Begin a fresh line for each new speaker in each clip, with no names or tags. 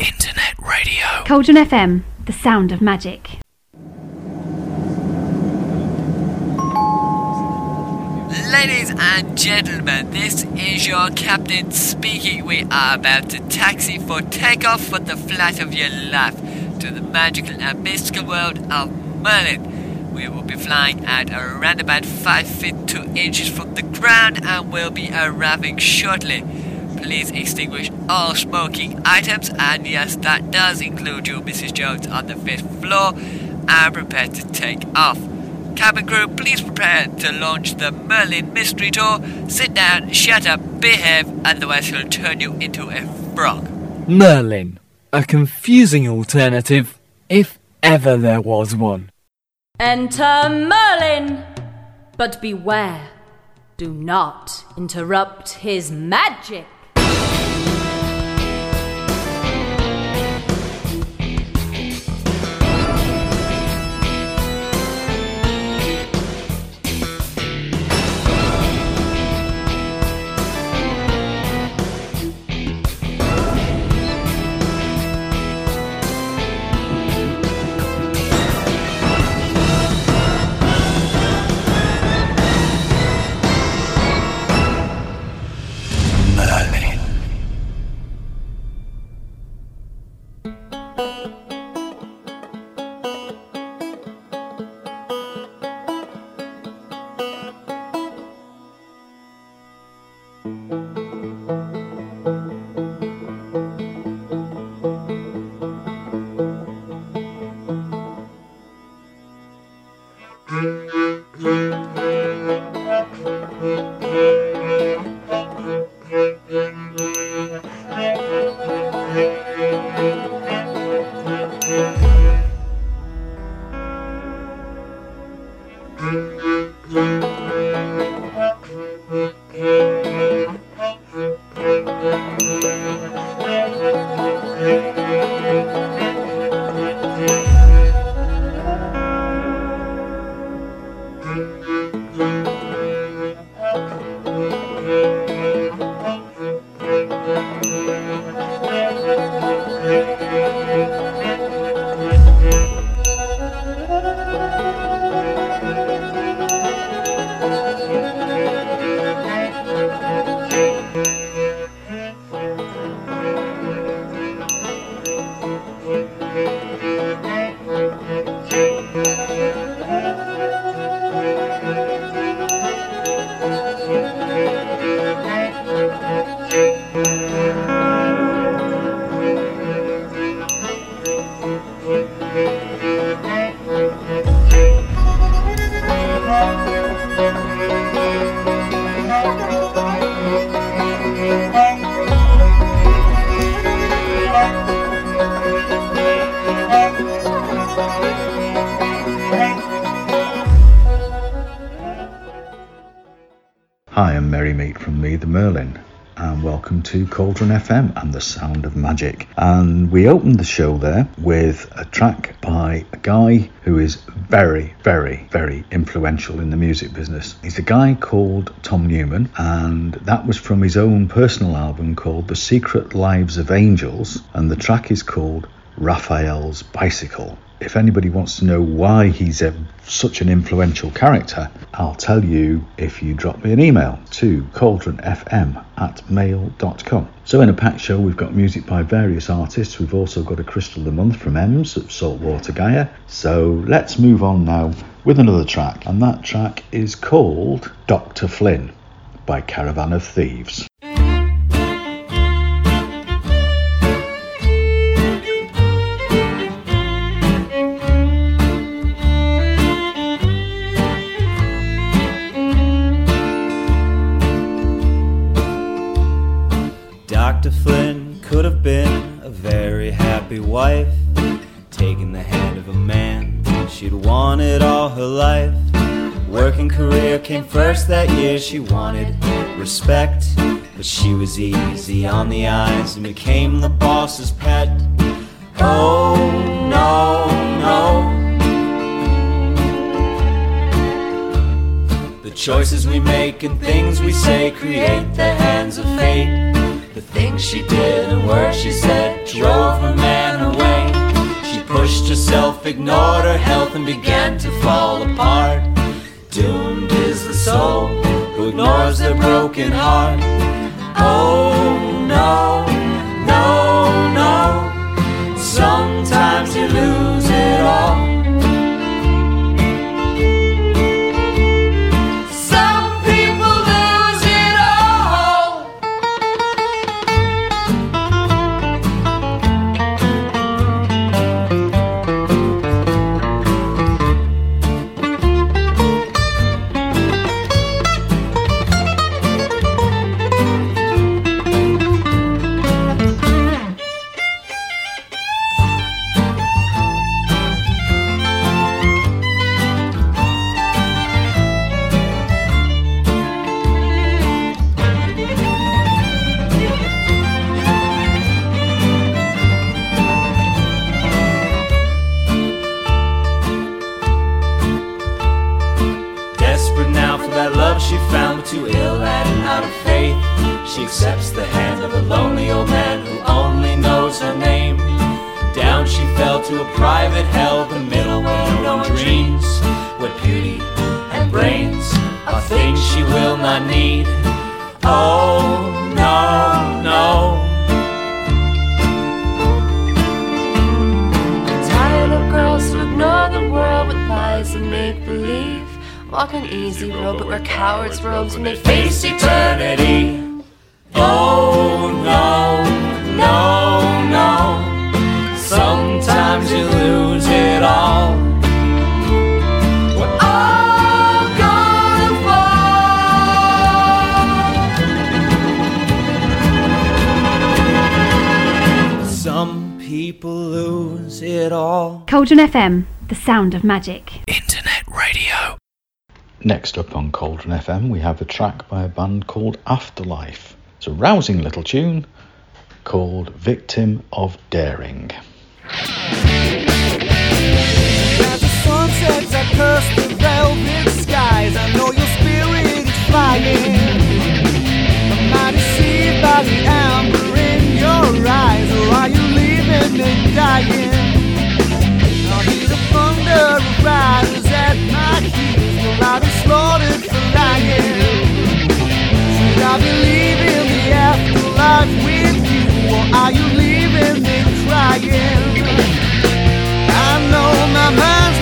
Internet radio.
FM, the sound of magic.
Ladies and gentlemen, this is your captain speaking. We are about to taxi for takeoff for the flight of your life to the magical and mystical world of Merlin. We will be flying at around about 5 feet 2 inches from the ground and will be arriving shortly. Please extinguish all smoking items, and yes, that does include you, Mrs. Jones, on the fifth floor, and prepare to take off. Cabin crew, please prepare to launch the Merlin Mystery Tour. Sit down, shut up, behave, otherwise he'll turn you into a frog.
Merlin, a confusing alternative, if ever there was one.
Enter Merlin! But beware, do not interrupt his magic.
Mm-hmm. Cauldron FM and the Sound of Magic. And we opened the show there with a track by a guy who is very, very, very influential in the music business. He's a guy called Tom Newman, and that was from his own personal album called The Secret Lives of Angels, and the track is called Raphael's Bicycle. If anybody wants to know why he's a, such an influential character, I'll tell you if you drop me an email to cauldronfm at mail.com. So, in a packed show, we've got music by various artists. We've also got a Crystal of the Month from Ems of Saltwater Gaia. So, let's move on now with another track, and that track is called Dr. Flynn by Caravan of Thieves.
First that year, she wanted respect, but she was easy on the eyes and became the boss's pet. Oh, no, no. The choices we make and things we say create the hands of fate. The things she did and words she said drove her man away. She pushed herself, ignored her health, and began to fall apart. The soul who ignores their broken heart. Oh no, no, no. Sometimes you lose it all. To a private hell, the middle where no one dreams. Where beauty and brains are things she will not need. Oh, no, no.
Tired of girls who ignore the world with lies and make believe. Walk an easy road, but we're cowards' robes when they face
eternity. Oh no, no. It all.
Cauldron FM, the sound of magic.
Internet radio.
Next up on Cauldron FM, we have a track by a band called Afterlife. It's a rousing little tune called Victim of Daring.
As the sun sets across the velvet skies, I know your spirit is flying. Am I deceived by the amber in your eyes, or are you leaving me dying? Thunder riders at my heels, will I be slaughtered for lying? Should I believe in the afterlife with you, or are you leaving me crying? I know my mind's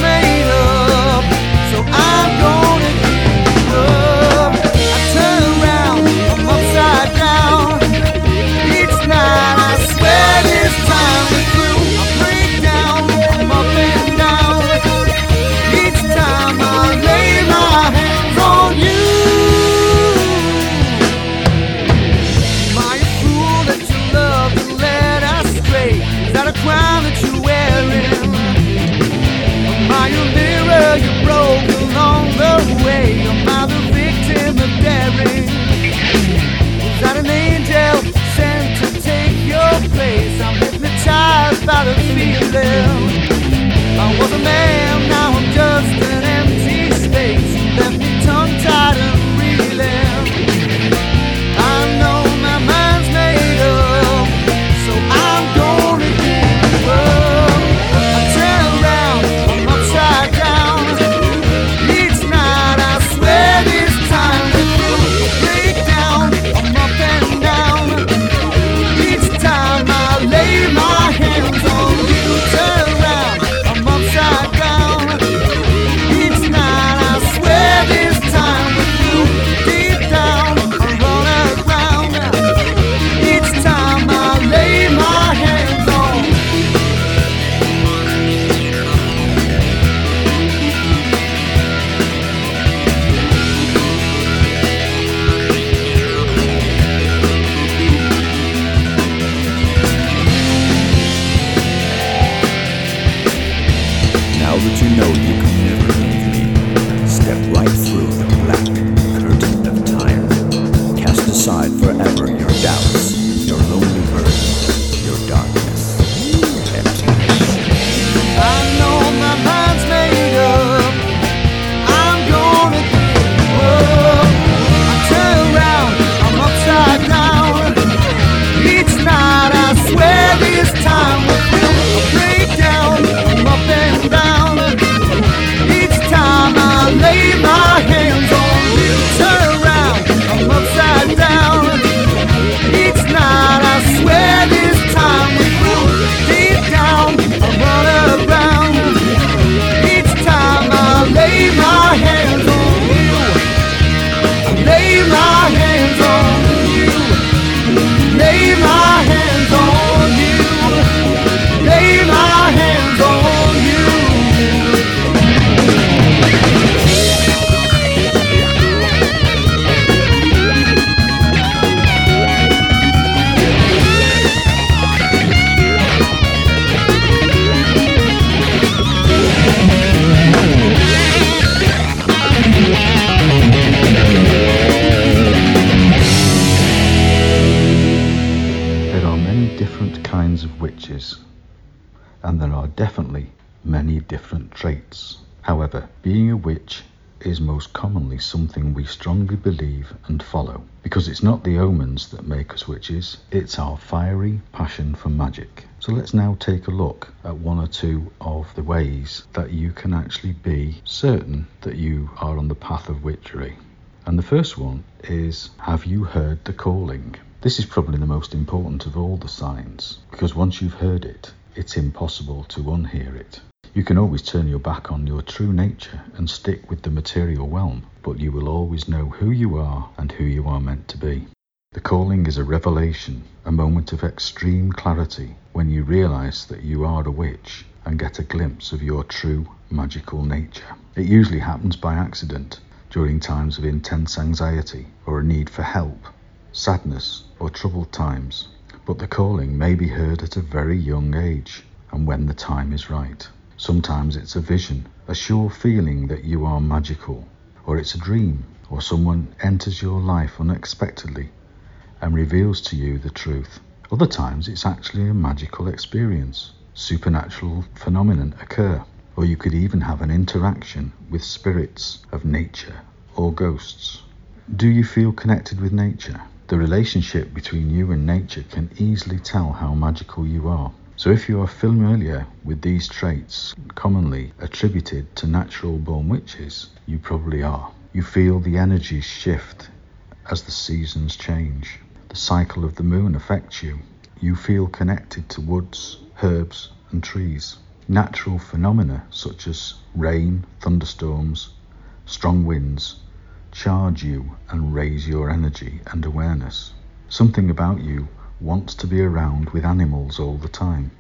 So
let's now take a look at one or two of the ways that you can actually be certain that you are on the path of witchery. And the first one is Have you heard the calling? This is probably the most important of all the signs, because once you've heard it, it's impossible to unhear it. You can always turn your back on your true nature and stick with the material realm, but you will always know who you are and who you are meant to be. The calling is a revelation, a moment of extreme clarity when you realize that you are a witch and get a glimpse of your true magical nature. It usually happens by accident during times of intense anxiety or a need for help, sadness, or troubled times. But the calling may be heard at a very young age and when the time is right. Sometimes it's a vision, a sure feeling that you are magical, or it's a dream, or someone enters your life unexpectedly and reveals to you the truth. Other times it's actually a magical experience. Supernatural phenomena occur, or you could even have an interaction with spirits of nature or ghosts. Do you feel connected with nature? The relationship between you and nature can easily tell how magical you are. So, if you are familiar with these traits commonly attributed to natural born witches, you probably are. You feel the energies shift as the seasons change. The cycle of the moon affects you. You feel connected to woods, herbs, and trees. Natural phenomena such as rain, thunderstorms, strong winds charge you and raise your energy and awareness. Something about you wants to be around with animals all the time,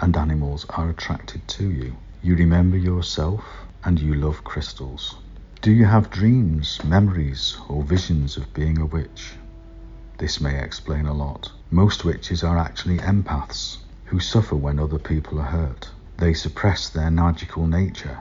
and animals are attracted to you. You remember yourself and you love crystals. Do you have dreams, memories, or visions of being a witch? This may explain a lot. Most witches are actually empaths who suffer when other people are hurt. They suppress their magical nature,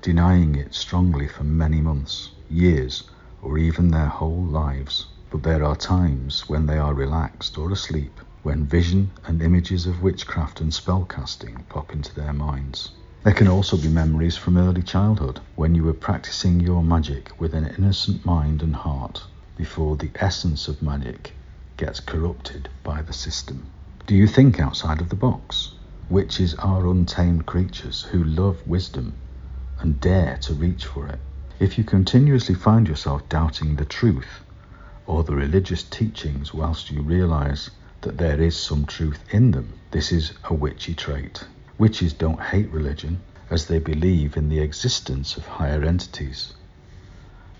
denying it strongly for many months, years, or even their whole lives. But there are times when they are relaxed or asleep, when vision and images of witchcraft and spellcasting pop into their minds. There can also be memories from early childhood, when you were practicing your magic with an innocent mind and heart, before the essence of magic gets corrupted by the system. Do you think outside of the box? Witches are untamed creatures who love wisdom and dare to reach for it. If you continuously find yourself doubting the truth or the religious teachings whilst you realize that there is some truth in them, this is a witchy trait. Witches don't hate religion as they believe in the existence of higher entities,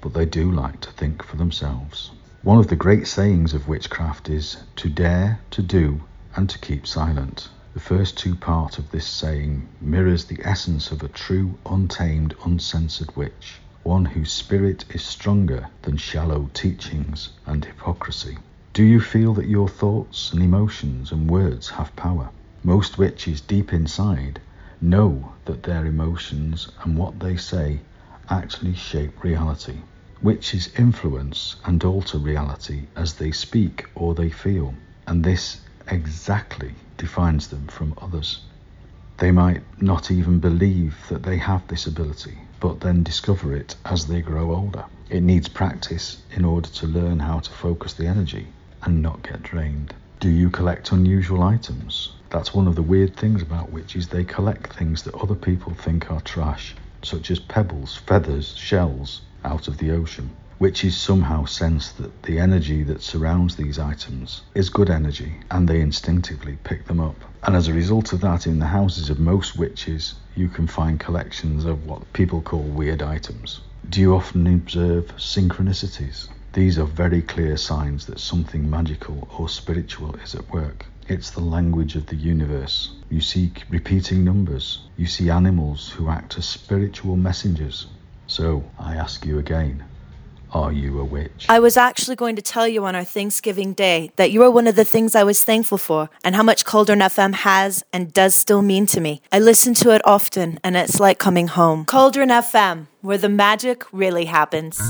but they do like to think for themselves. One of the great sayings of witchcraft is to dare, to do, and to keep silent. The first two parts of this saying mirrors the essence of a true, untamed, uncensored witch one whose spirit is stronger than shallow teachings and hypocrisy. Do you feel that your thoughts and emotions and words have power? Most witches deep inside know that their emotions and what they say actually shape reality. Witches influence and alter reality as they speak or they feel, and this exactly defines them from others. They might not even believe that they have this ability, but then discover it as they grow older. It needs practice in order to learn how to focus the energy and not get drained. Do you collect unusual items? That's one of the weird things about witches. They collect things that other people think are trash, such as pebbles, feathers, shells out of the ocean. Witches somehow sense that the energy that surrounds these items is good energy and they instinctively pick them up. And as a result of that, in the houses of most witches, you can find collections of what people call weird items. Do you often observe synchronicities? These are very clear signs that something magical or spiritual is at work. It's the language of the universe. You see repeating numbers. You see animals who act as spiritual messengers. So I ask you again are you a witch?
I was actually going to tell you on our Thanksgiving Day that you are one of the things I was thankful for and how much Cauldron FM has and does still mean to me. I listen to it often and it's like coming home. Cauldron FM, where the magic really happens.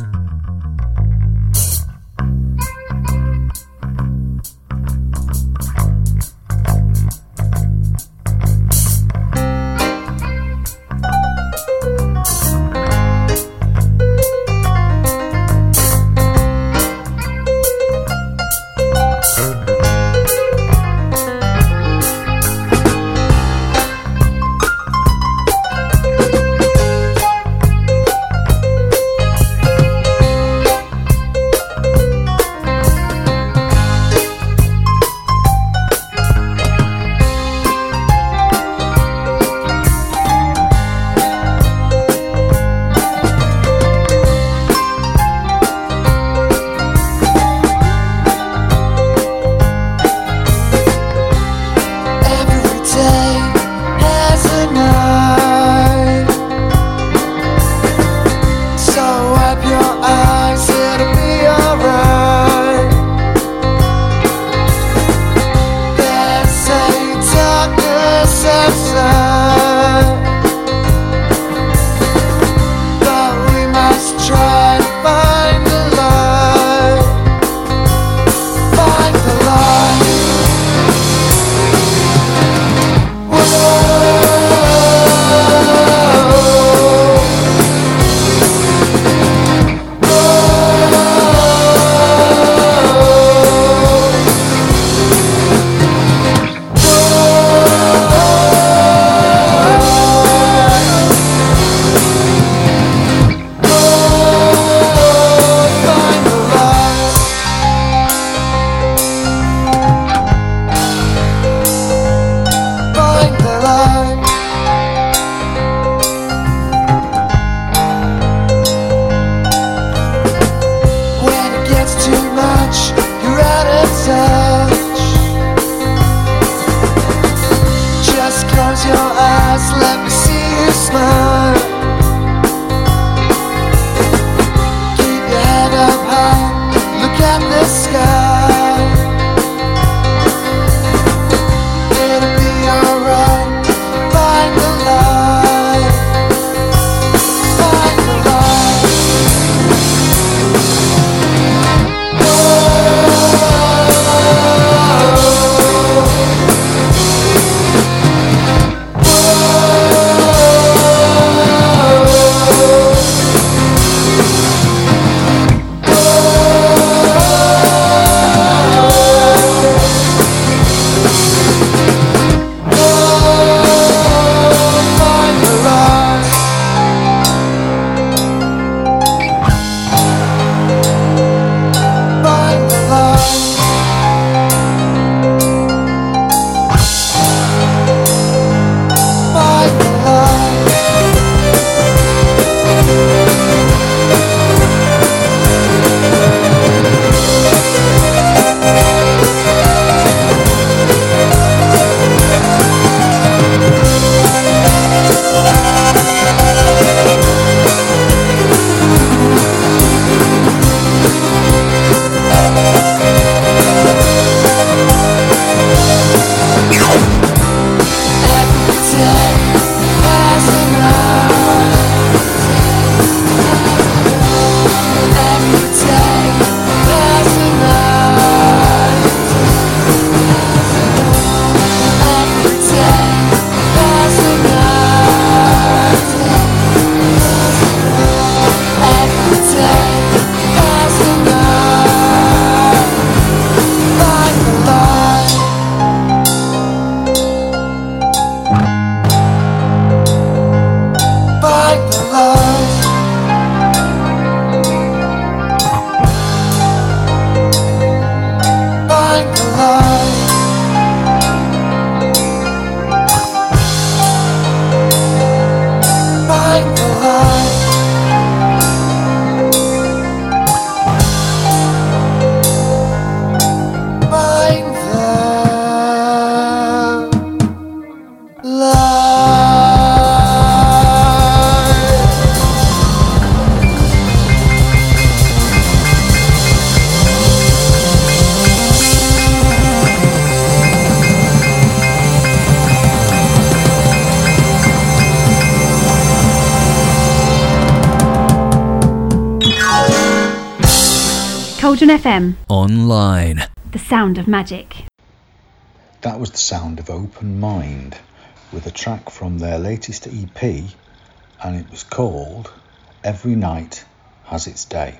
Cauldron FM,
Online.
the sound of magic.
That was the sound of Open Mind with a track from their latest EP, and it was called Every Night Has Its Day.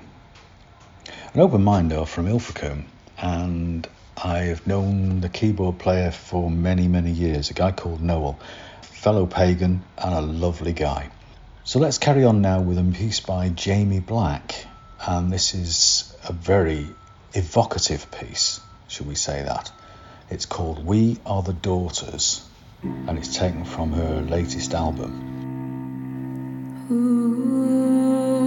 An Open Mind are from Ilfracombe, and I've known the keyboard player for many, many years, a guy called Noel, fellow pagan and a lovely guy. So let's carry on now with a piece by Jamie Black, and this is a very evocative piece, should we say that? It's called We Are the Daughters, and it's taken from her latest album.
Ooh,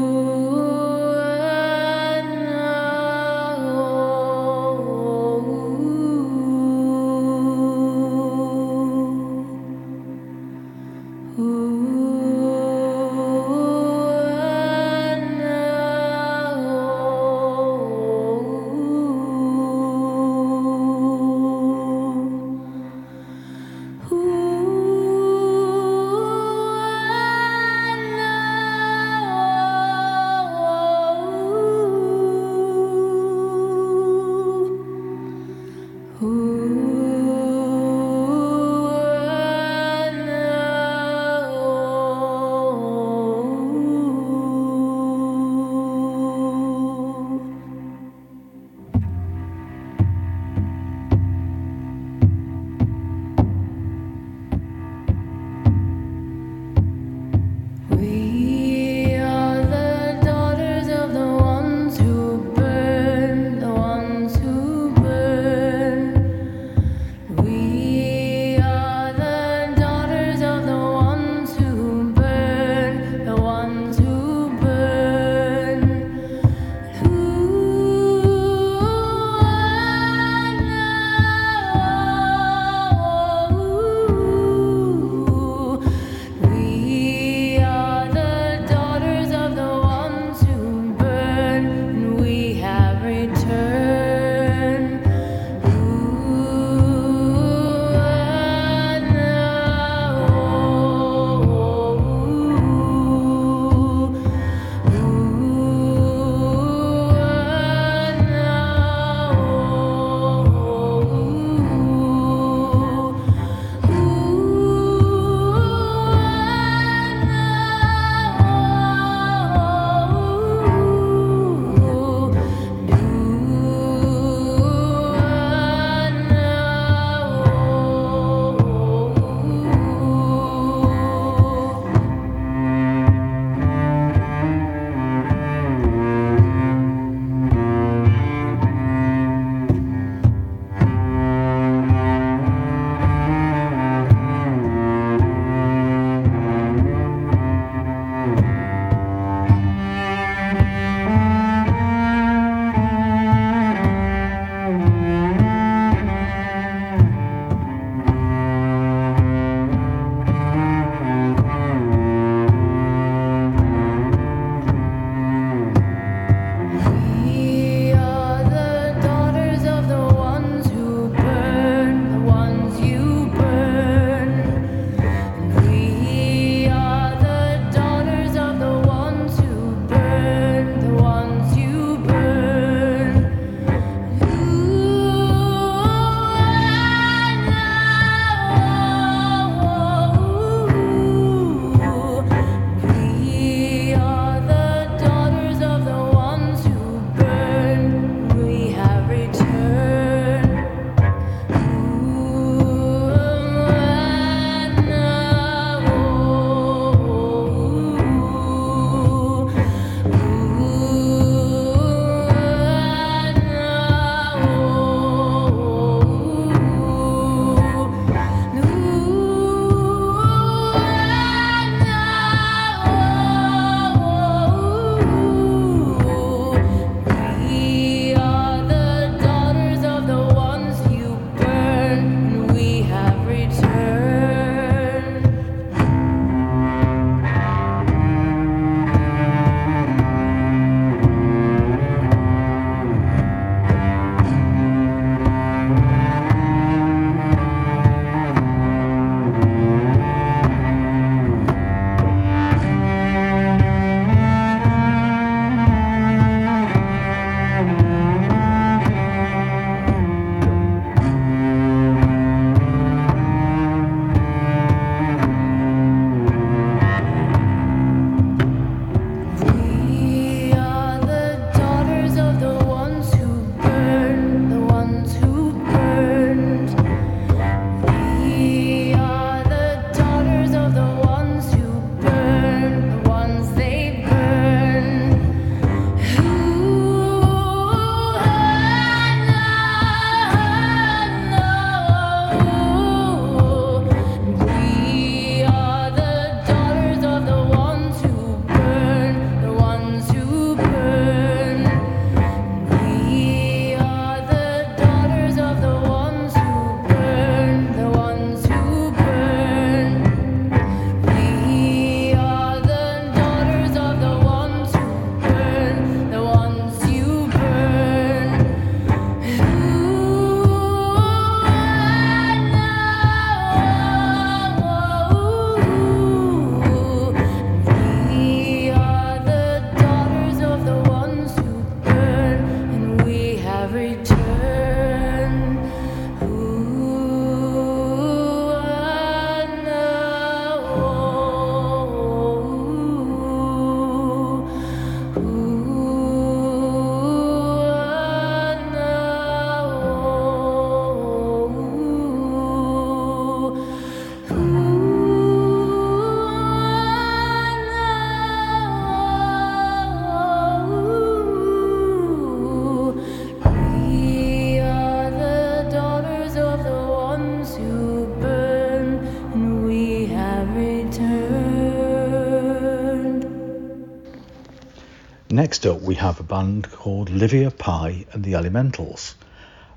Up, we have a band called Livia Pie and the Elementals.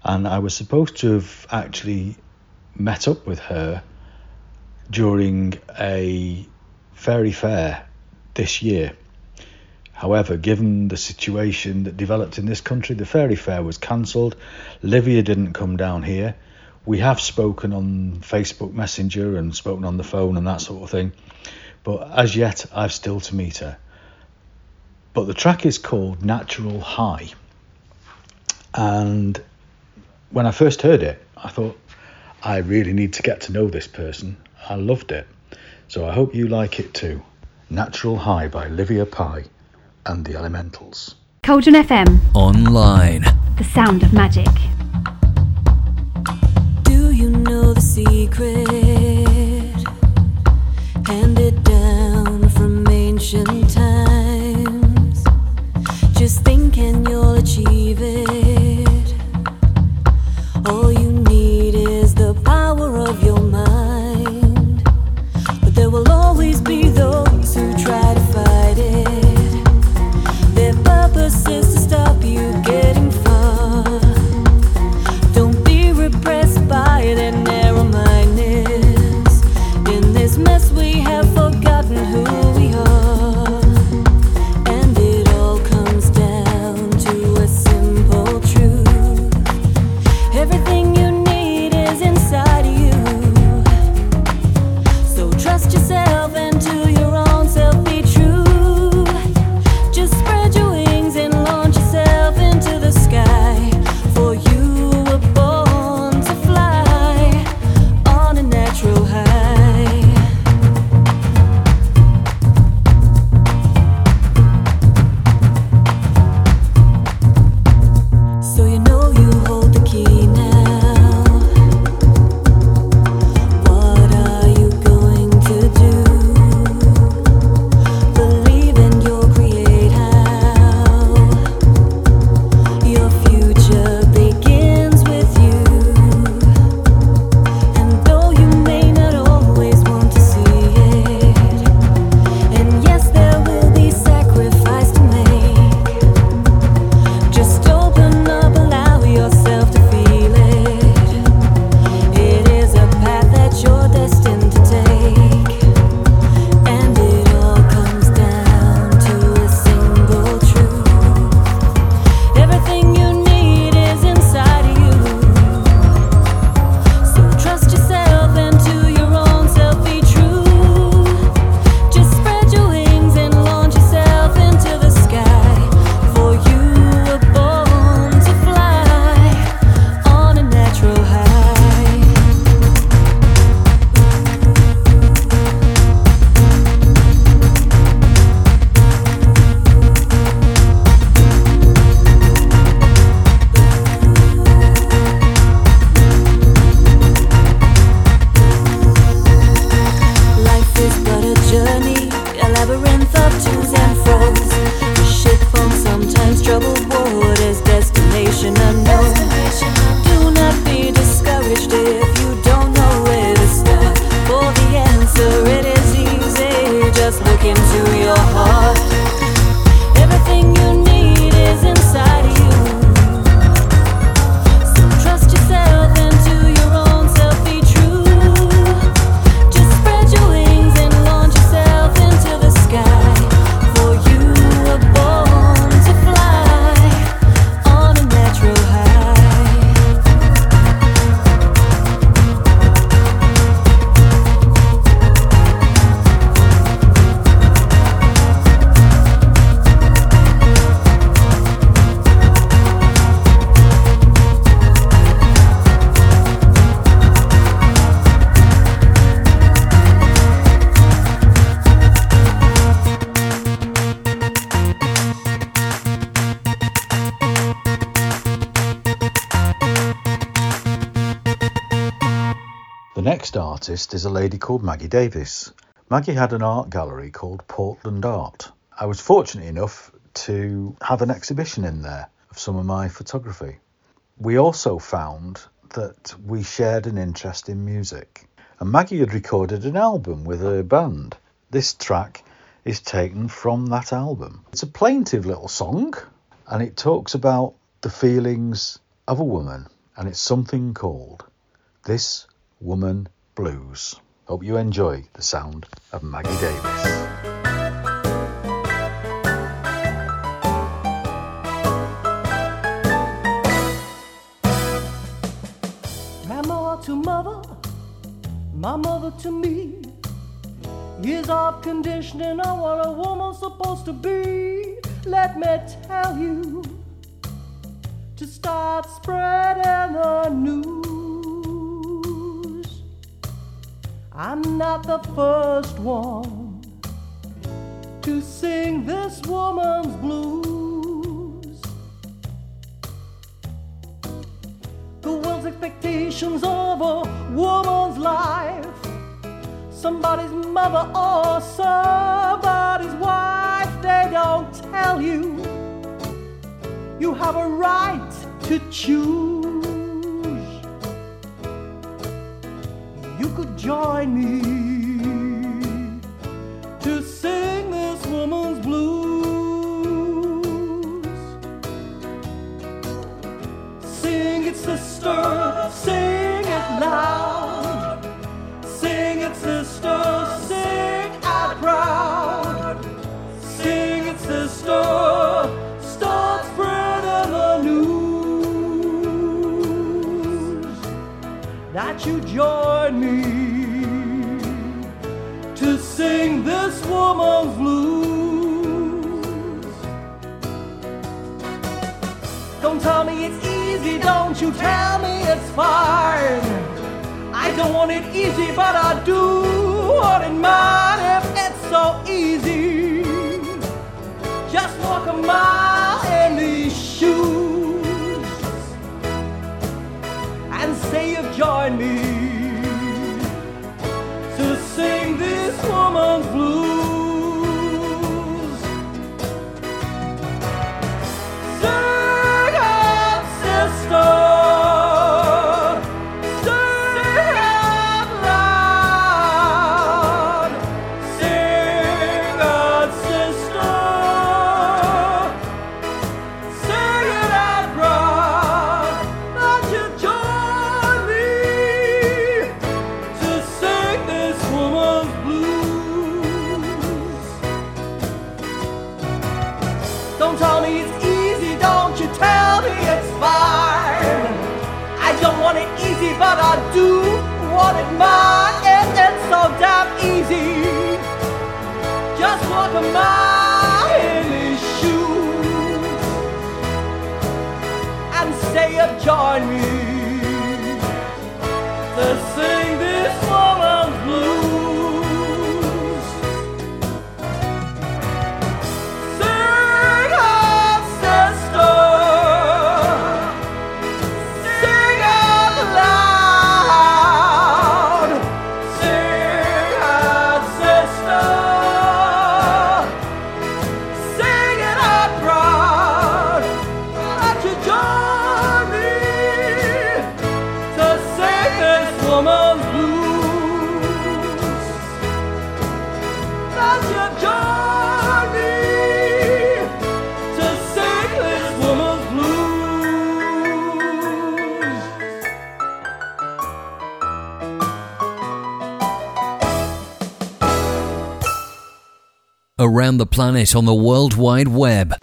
And I was supposed to have actually met up with her during a fairy fair this year. However, given the situation that developed in this country, the fairy fair was cancelled. Livia didn't come down here. We have spoken on Facebook Messenger and spoken on the phone and that sort of thing, but as yet, I've still to meet her. But the track is called Natural High. And when I first heard it, I thought, I really need to get to know this person. I loved it. So I hope you like it too. Natural High by Livia Pie and the Elementals.
Cauldron FM,
Online.
the sound of magic.
Do you know the secret? Handed down from ancient times. Just thinking you'll achieve it.
Artist is a lady called Maggie Davis. Maggie had an art gallery called Portland Art. I was fortunate enough to have an exhibition in there of some of my photography. We also found that we shared an interest in music, and Maggie had recorded an album with her band. This track is taken from that album. It's a plaintive little song and it talks about the feelings of a woman and it's something called This Woman Blues. Hope you enjoy the sound of Maggie Davis.
To mother, my mother to me. Years of conditioning on what a woman's supposed to be. Let me tell you to start spreading the news. I'm not the first one to sing this woman's blues. The world's expectations of a woman's life somebody's mother or somebody's wife. They don't tell you you have a right to choose. Join me to sing this woman's blues. Sing it, sister, sing it loud. Sing it, sister, sing out proud. Sing it, sister, that you join me woman's blues. Don't tell me it's easy, don't you tell me it's fine. I don't want it easy, but I do want it mine if it's so easy. Just walk a mile in these shoes and say you've joined me to sing this woman's blues.
Around the planet on the World Wide Web.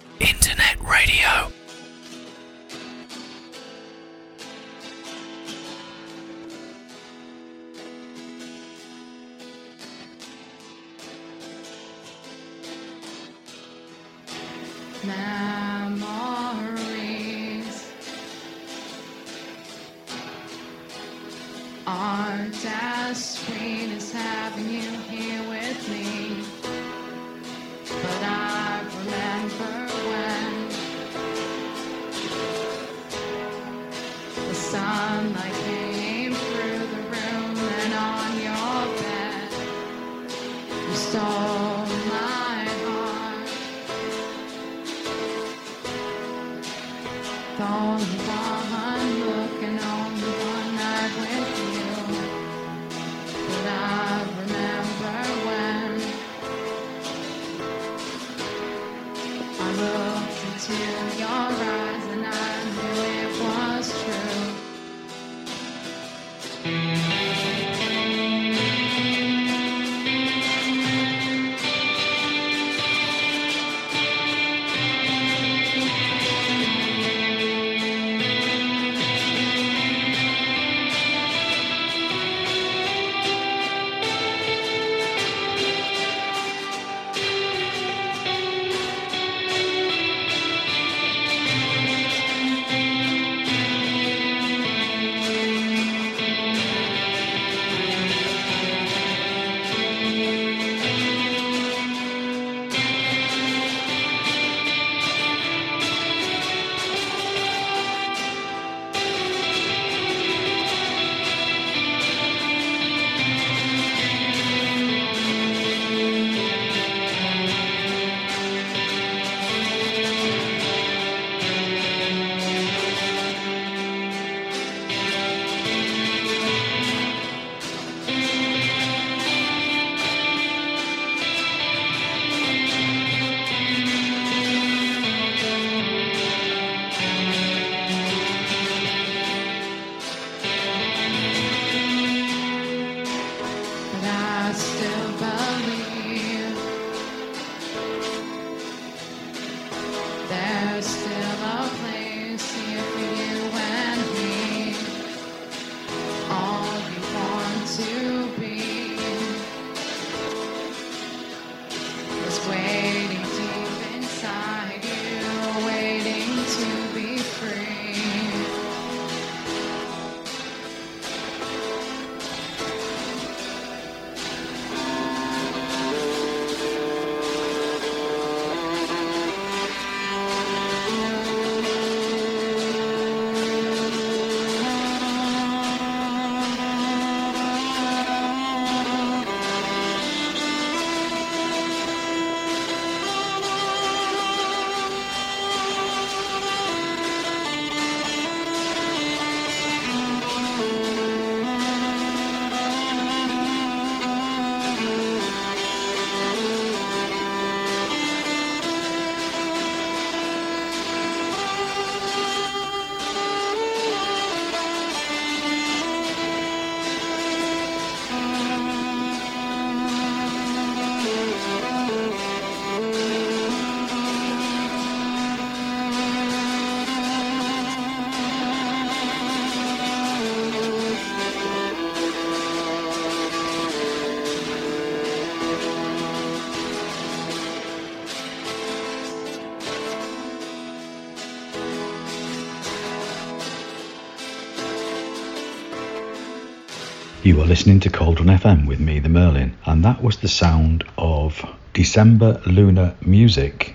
You
are listening to Cauldron FM with me, the Merlin, and that was the sound of December Lunar Music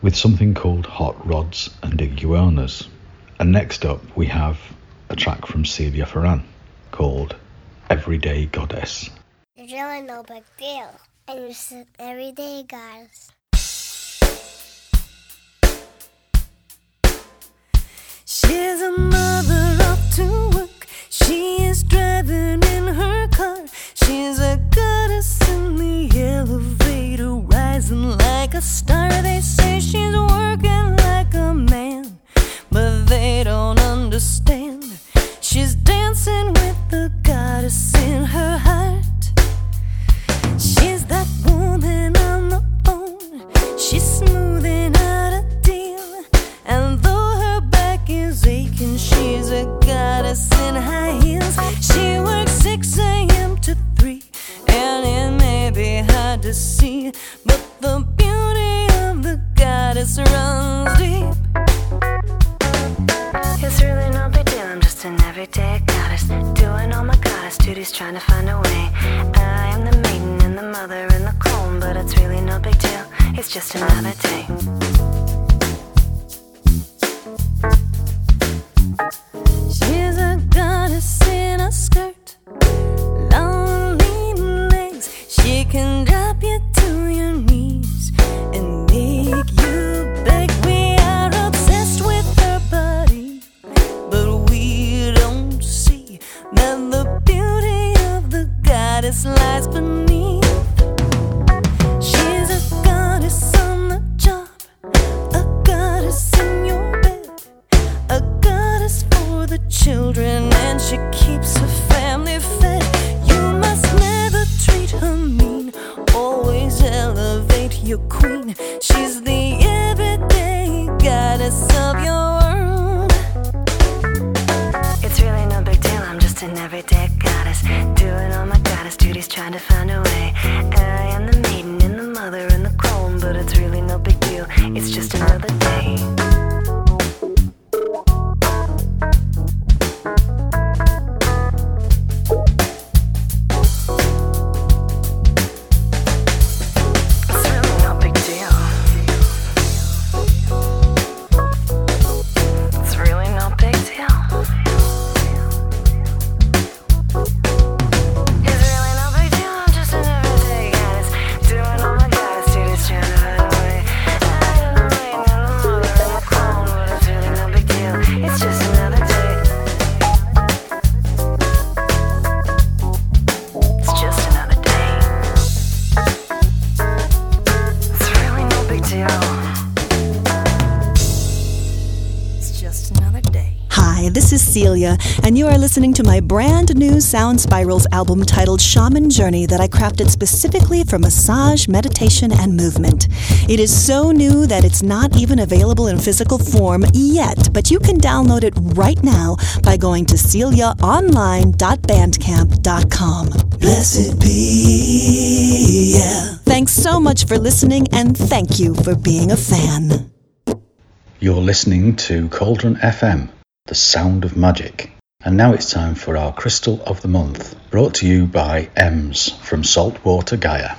with something called Hot Rods and Iguanas. And next up, we have a track from Celia Farran called Everyday Goddess.
It's really no big deal. and you're everyday
goddess. She's a
Celia, and you are listening to my brand new Sound Spirals album titled Shaman Journey that I crafted specifically for massage, meditation, and movement. It is so new that it's not even available in physical form yet, but you can download it right now by going to celiaonline.bandcamp.com. Blessed be. Yeah. Thanks so much for listening, and thank you for being a fan.
You're listening to Cauldron FM, the sound of magic. And now it's time for our Crystal of the Month, brought to you by Ems from Saltwater Gaia.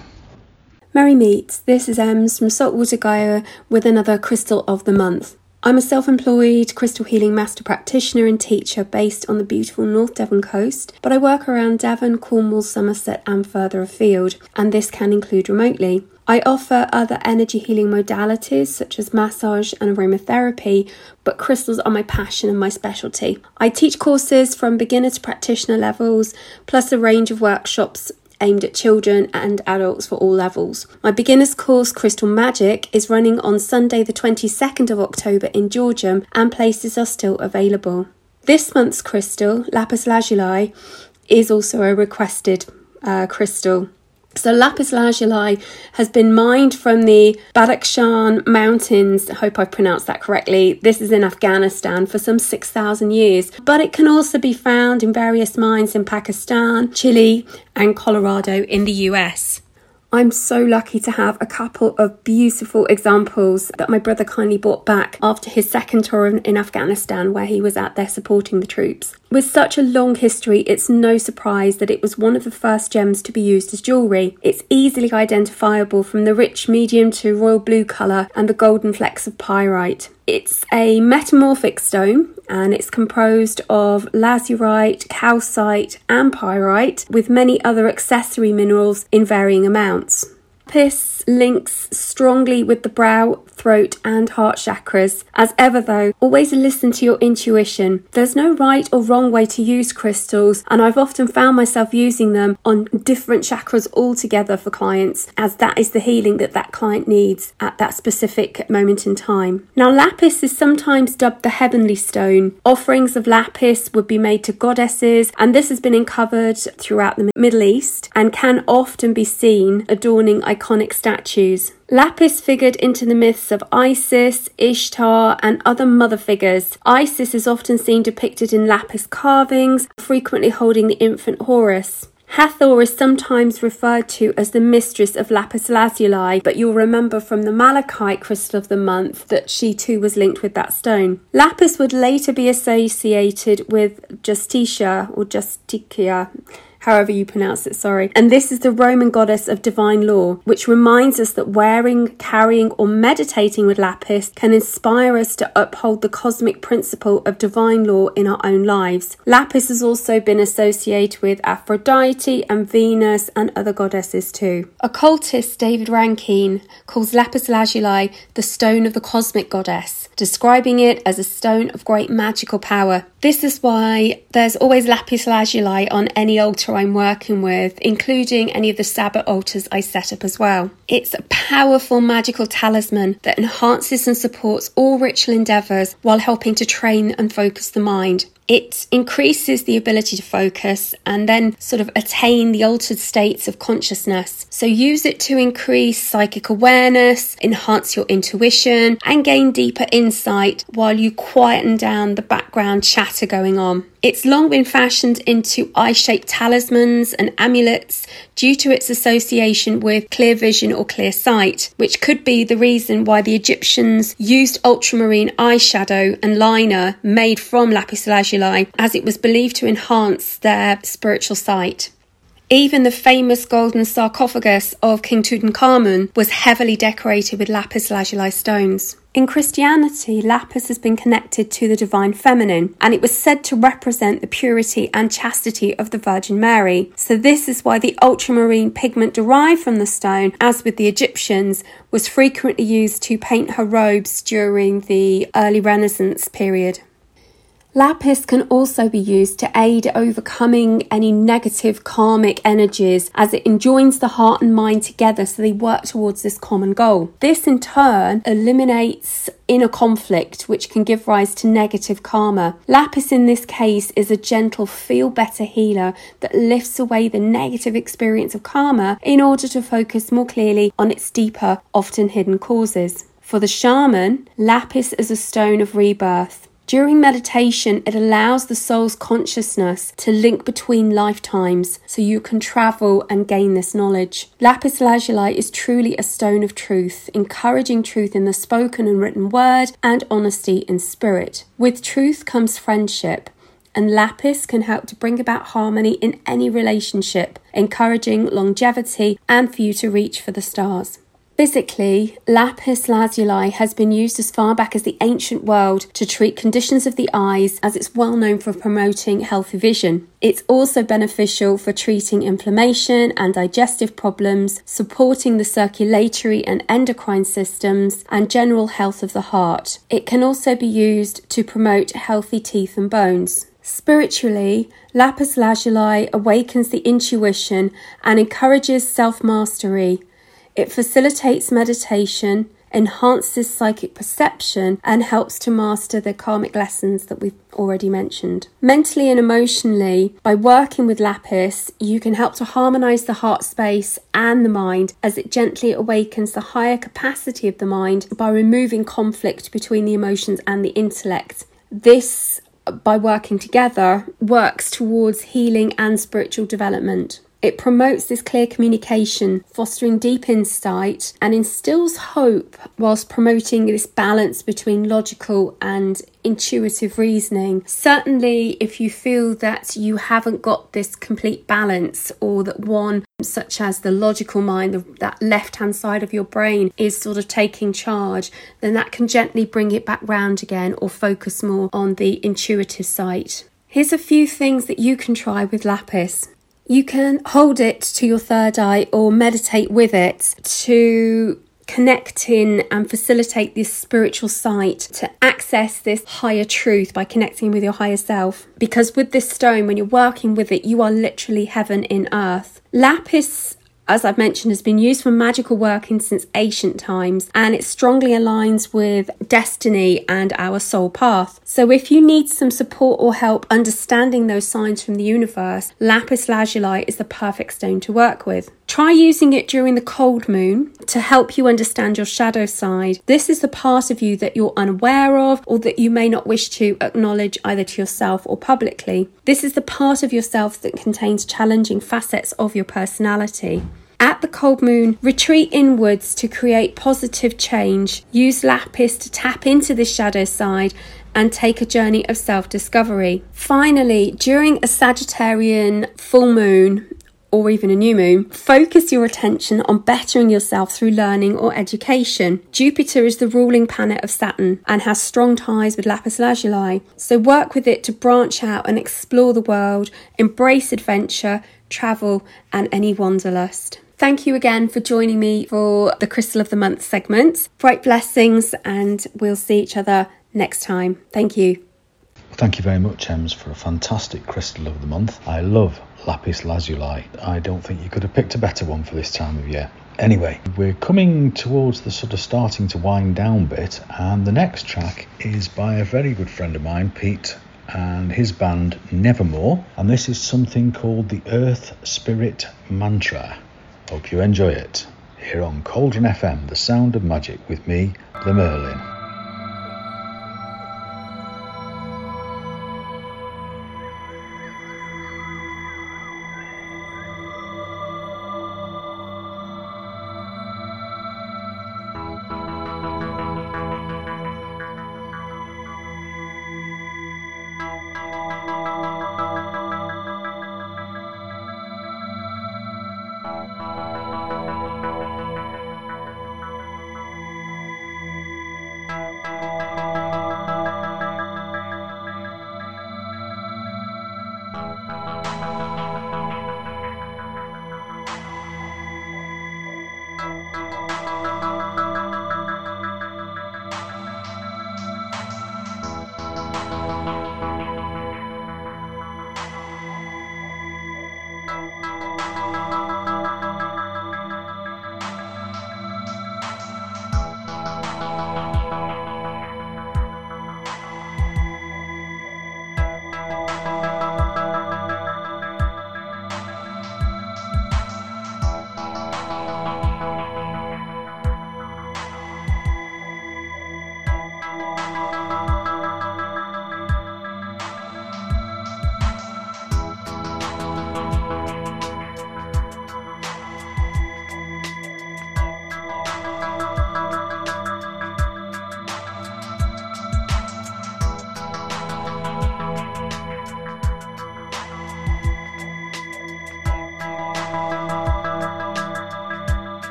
Merry Meets, this is Ems from Saltwater Gaia with another Crystal of the Month. I'm a self employed crystal healing master practitioner and teacher based on the beautiful North Devon coast, but I work around Devon, Cornwall, Somerset, and further afield, and this can include remotely. I offer other energy healing modalities such as massage and aromatherapy, but crystals are my passion and my specialty. I teach courses from beginner to practitioner levels, plus a range of workshops aimed at children and adults for all levels. My beginner's course, Crystal Magic, is running on Sunday, the 22nd of October in Georgia, and places are still available. This month's crystal, lapis lazuli, is also a requested uh, crystal. So lapis lazuli has been mined from the Badakhshan mountains. I hope I pronounced that correctly. This is in Afghanistan for some 6,000 years, but it can also be found in various mines in Pakistan, Chile, and Colorado in the US. I'm so lucky to have a couple of beautiful examples that my brother kindly brought back after his second tour in, Afghanistan, where he was out there supporting the troops. With such a long history, it's no surprise that it was one of the first gems to be used as jewellery. It's easily identifiable from the rich medium to royal blue colour and the golden flecks of pyrite. It's a metamorphic stone and it's composed of lazurite, calcite, and pyrite, with many other accessory minerals in varying amounts. Lapis links strongly with the brow, throat, and heart chakras. As ever, though, always listen to your intuition. There's no right or wrong way to use crystals, and I've often found myself using them on different chakras altogether for clients, as that is the healing that that client needs at that specific moment in time. Now, lapis is sometimes dubbed the heavenly stone. Offerings of lapis would be made to goddesses, and this has been uncovered throughout the Middle East and can often be seen adorning iconic statues. Lapis figured into the myths of Isis, Ishtar, and other mother figures. Isis is often seen depicted in lapis carvings, frequently holding the infant Horus. Hathor is sometimes referred to as the mistress of lapis lazuli, but you'll remember from the malachite crystal of the month that she too was linked with that stone. Lapis would later be associated with Justitia or Justicia however you pronounce it, sorry. And this is the Roman goddess of divine law, which reminds us that wearing, carrying, or meditating with lapis can inspire us to uphold the cosmic principle of divine law in our own lives. Lapis has also been associated with Aphrodite and Venus and other goddesses too. Occultist David Rankine calls lapis lazuli the stone of the cosmic goddess, describing it as a stone of great magical power. This is why there's always lapis lazuli on any altar I'm working with, including any of the Sabbath altars I set up as well. It's a powerful magical talisman that enhances and supports all ritual endeavours while helping to train and focus the mind. It increases the ability to focus and then sort of attain the altered states of consciousness. So use it to increase psychic awareness, enhance your intuition, and gain deeper insight while you quieten down the background chatter going on. It's long been fashioned into eye shaped talismans and amulets due to its association with clear vision or clear sight, which could be the reason why the Egyptians used ultramarine eyeshadow and liner made from lapis lazuli, as it was believed to enhance their spiritual sight. Even the famous golden sarcophagus of King Tutankhamun was heavily decorated with lapis lazuli stones. In Christianity, lapis has been connected to the divine feminine, and it was said to represent the purity and chastity of the Virgin Mary. So, this is why the ultramarine pigment derived from the stone, as with the Egyptians, was frequently used to paint her robes during the early Renaissance period. Lapis can also be used to aid overcoming any negative karmic energies as it enjoins the heart and mind together so they work towards this common goal. This in turn eliminates inner conflict, which can give rise to negative karma. Lapis, in this case, is a gentle, feel better healer that lifts away the negative experience of karma in order to focus more clearly on its deeper, often hidden causes. For the shaman, lapis is a stone of rebirth. During meditation, it allows the soul's consciousness to link between lifetimes so you can travel and gain this knowledge. Lapis lazuli is truly a stone of truth, encouraging truth in the spoken and written word and honesty in spirit. With truth comes friendship, and lapis can help to bring about harmony in any relationship, encouraging longevity and for you to reach for the stars. Physically, lapis lazuli has been used as far back as the ancient world to treat conditions of the eyes as it's well known for promoting healthy vision. It's also beneficial for treating inflammation and digestive problems, supporting the circulatory and endocrine systems, and general health of the heart. It can also be used to promote healthy teeth and bones. Spiritually, lapis lazuli awakens the intuition and encourages self mastery. It facilitates meditation, enhances psychic perception, and helps to master the karmic lessons that we've already mentioned. Mentally and emotionally, by working with lapis, you can help to harmonize the heart space and the mind as it gently awakens the higher capacity of the mind by removing conflict between the emotions and the intellect. This by working together, works towards healing and spiritual development. It promotes this clear communication, fostering deep insight, and instills hope whilst promoting this balance between logical and intuitive reasoning. Certainly, if you feel that you haven't got this complete balance, or that one, such as the logical mind, that left hand side of your brain, is sort of taking charge, then that can gently bring it back round again or focus more on the intuitive side. Here's a few things that you can try with lapis. You can hold it to your third eye or meditate with it to connect in and facilitate this spiritual sight to access this higher truth by connecting with your higher self. Because with this stone, when you're working with it, you are literally heaven in earth. Lapis as I've mentioned, has been used for magical working since ancient times and it strongly aligns with destiny and our soul path. So, if you need some support or help understanding those signs from the universe, lapis lazuli is the perfect stone to work with. Try using it during the cold moon to help you understand your shadow side. This is the part of you that you're unaware of or that you may not wish to acknowledge either to yourself or publicly. This is the part of yourself that contains challenging facets of your personality. At the cold moon, retreat inwards to create positive change. Use lapis to tap into the shadow side and take a journey of self discovery. Finally, during a Sagittarian full moon, or even a new moon, focus your attention on bettering yourself through learning or education. Jupiter is the ruling planet of Saturn and has strong ties with lapis lazuli, so work with it to branch out and explore the world, embrace adventure, travel, and any wanderlust. Thank you again for joining me for the Crystal of the Month segment. Bright blessings, and we'll see each other next time. Thank you.
Thank you very much, Ems, for a fantastic Crystal of the Month. I love lapis lazuli. I don't think you could have picked a better one for this time of year. Anyway, we're coming towards the sort of starting to wind down bit, and the next track is by a very good friend of mine, Pete, and his band Nevermore, and this is something called the Earth Spirit Mantra. Hope you enjoy it. Here on Cauldron FM, the sound of magic with me, the Merlin.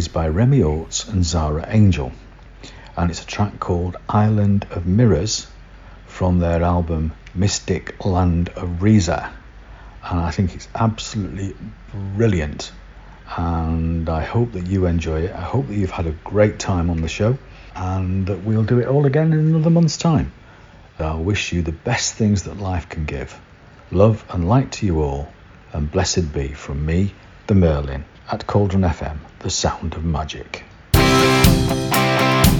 Is by Remy Oates and Zara Angel, and it's a track called Island of Mirrors from their album Mystic Land of Riza. And I think it's absolutely brilliant, and I hope that you enjoy it. I hope that you've had a great time on the show, and that we'll do it all again in another month's time. I wish you the best things that life can give. Love and light to you all, and blessed be from me, the Merlin, at Cauldron FM, the sound of magic.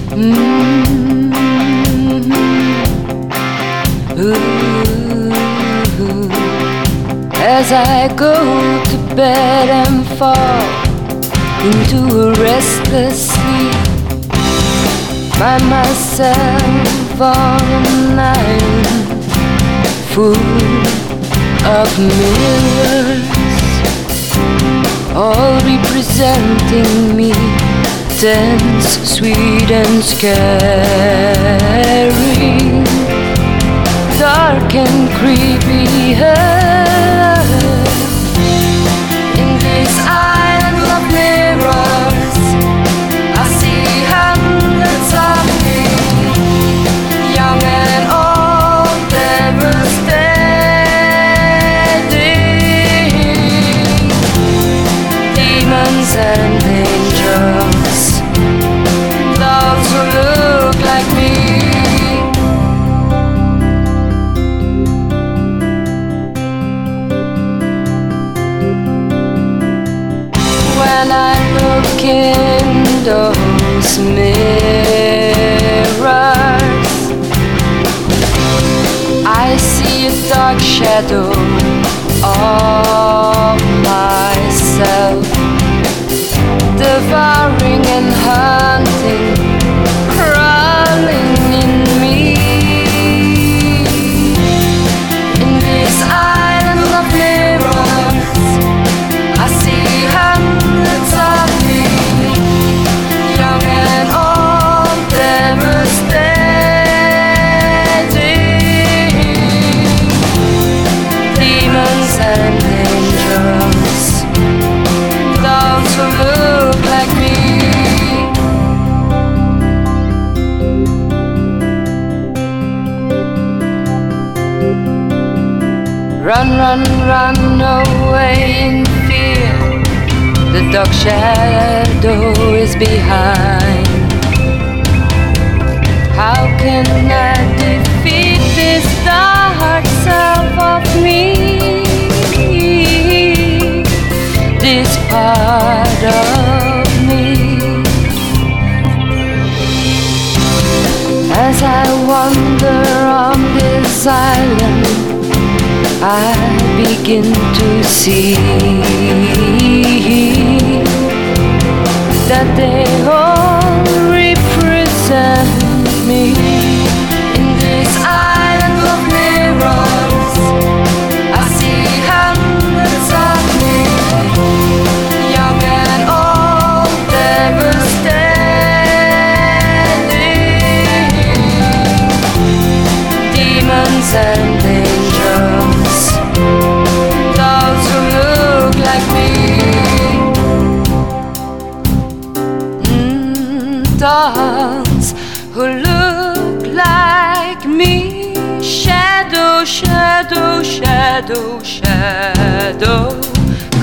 Mm-hmm.
Ooh, as I go to bed and fall into a restless sleep, find myself an island full of mirrors, all representing me, tense, sweet, and scary. Dark and creepy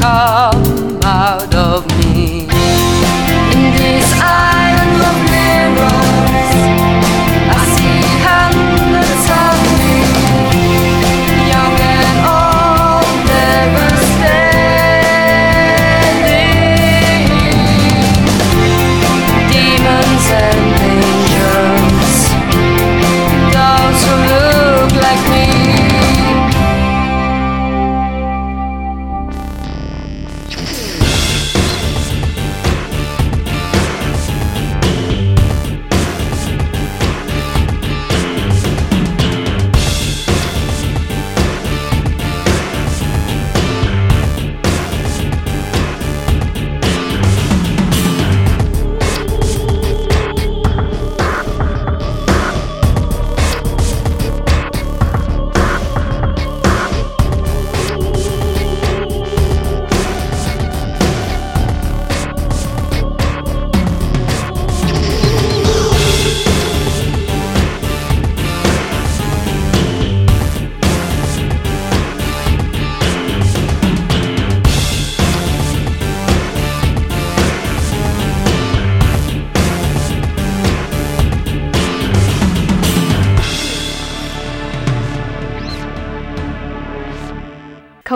come out of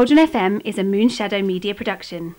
Cauldron FM is a Moonshadow media production.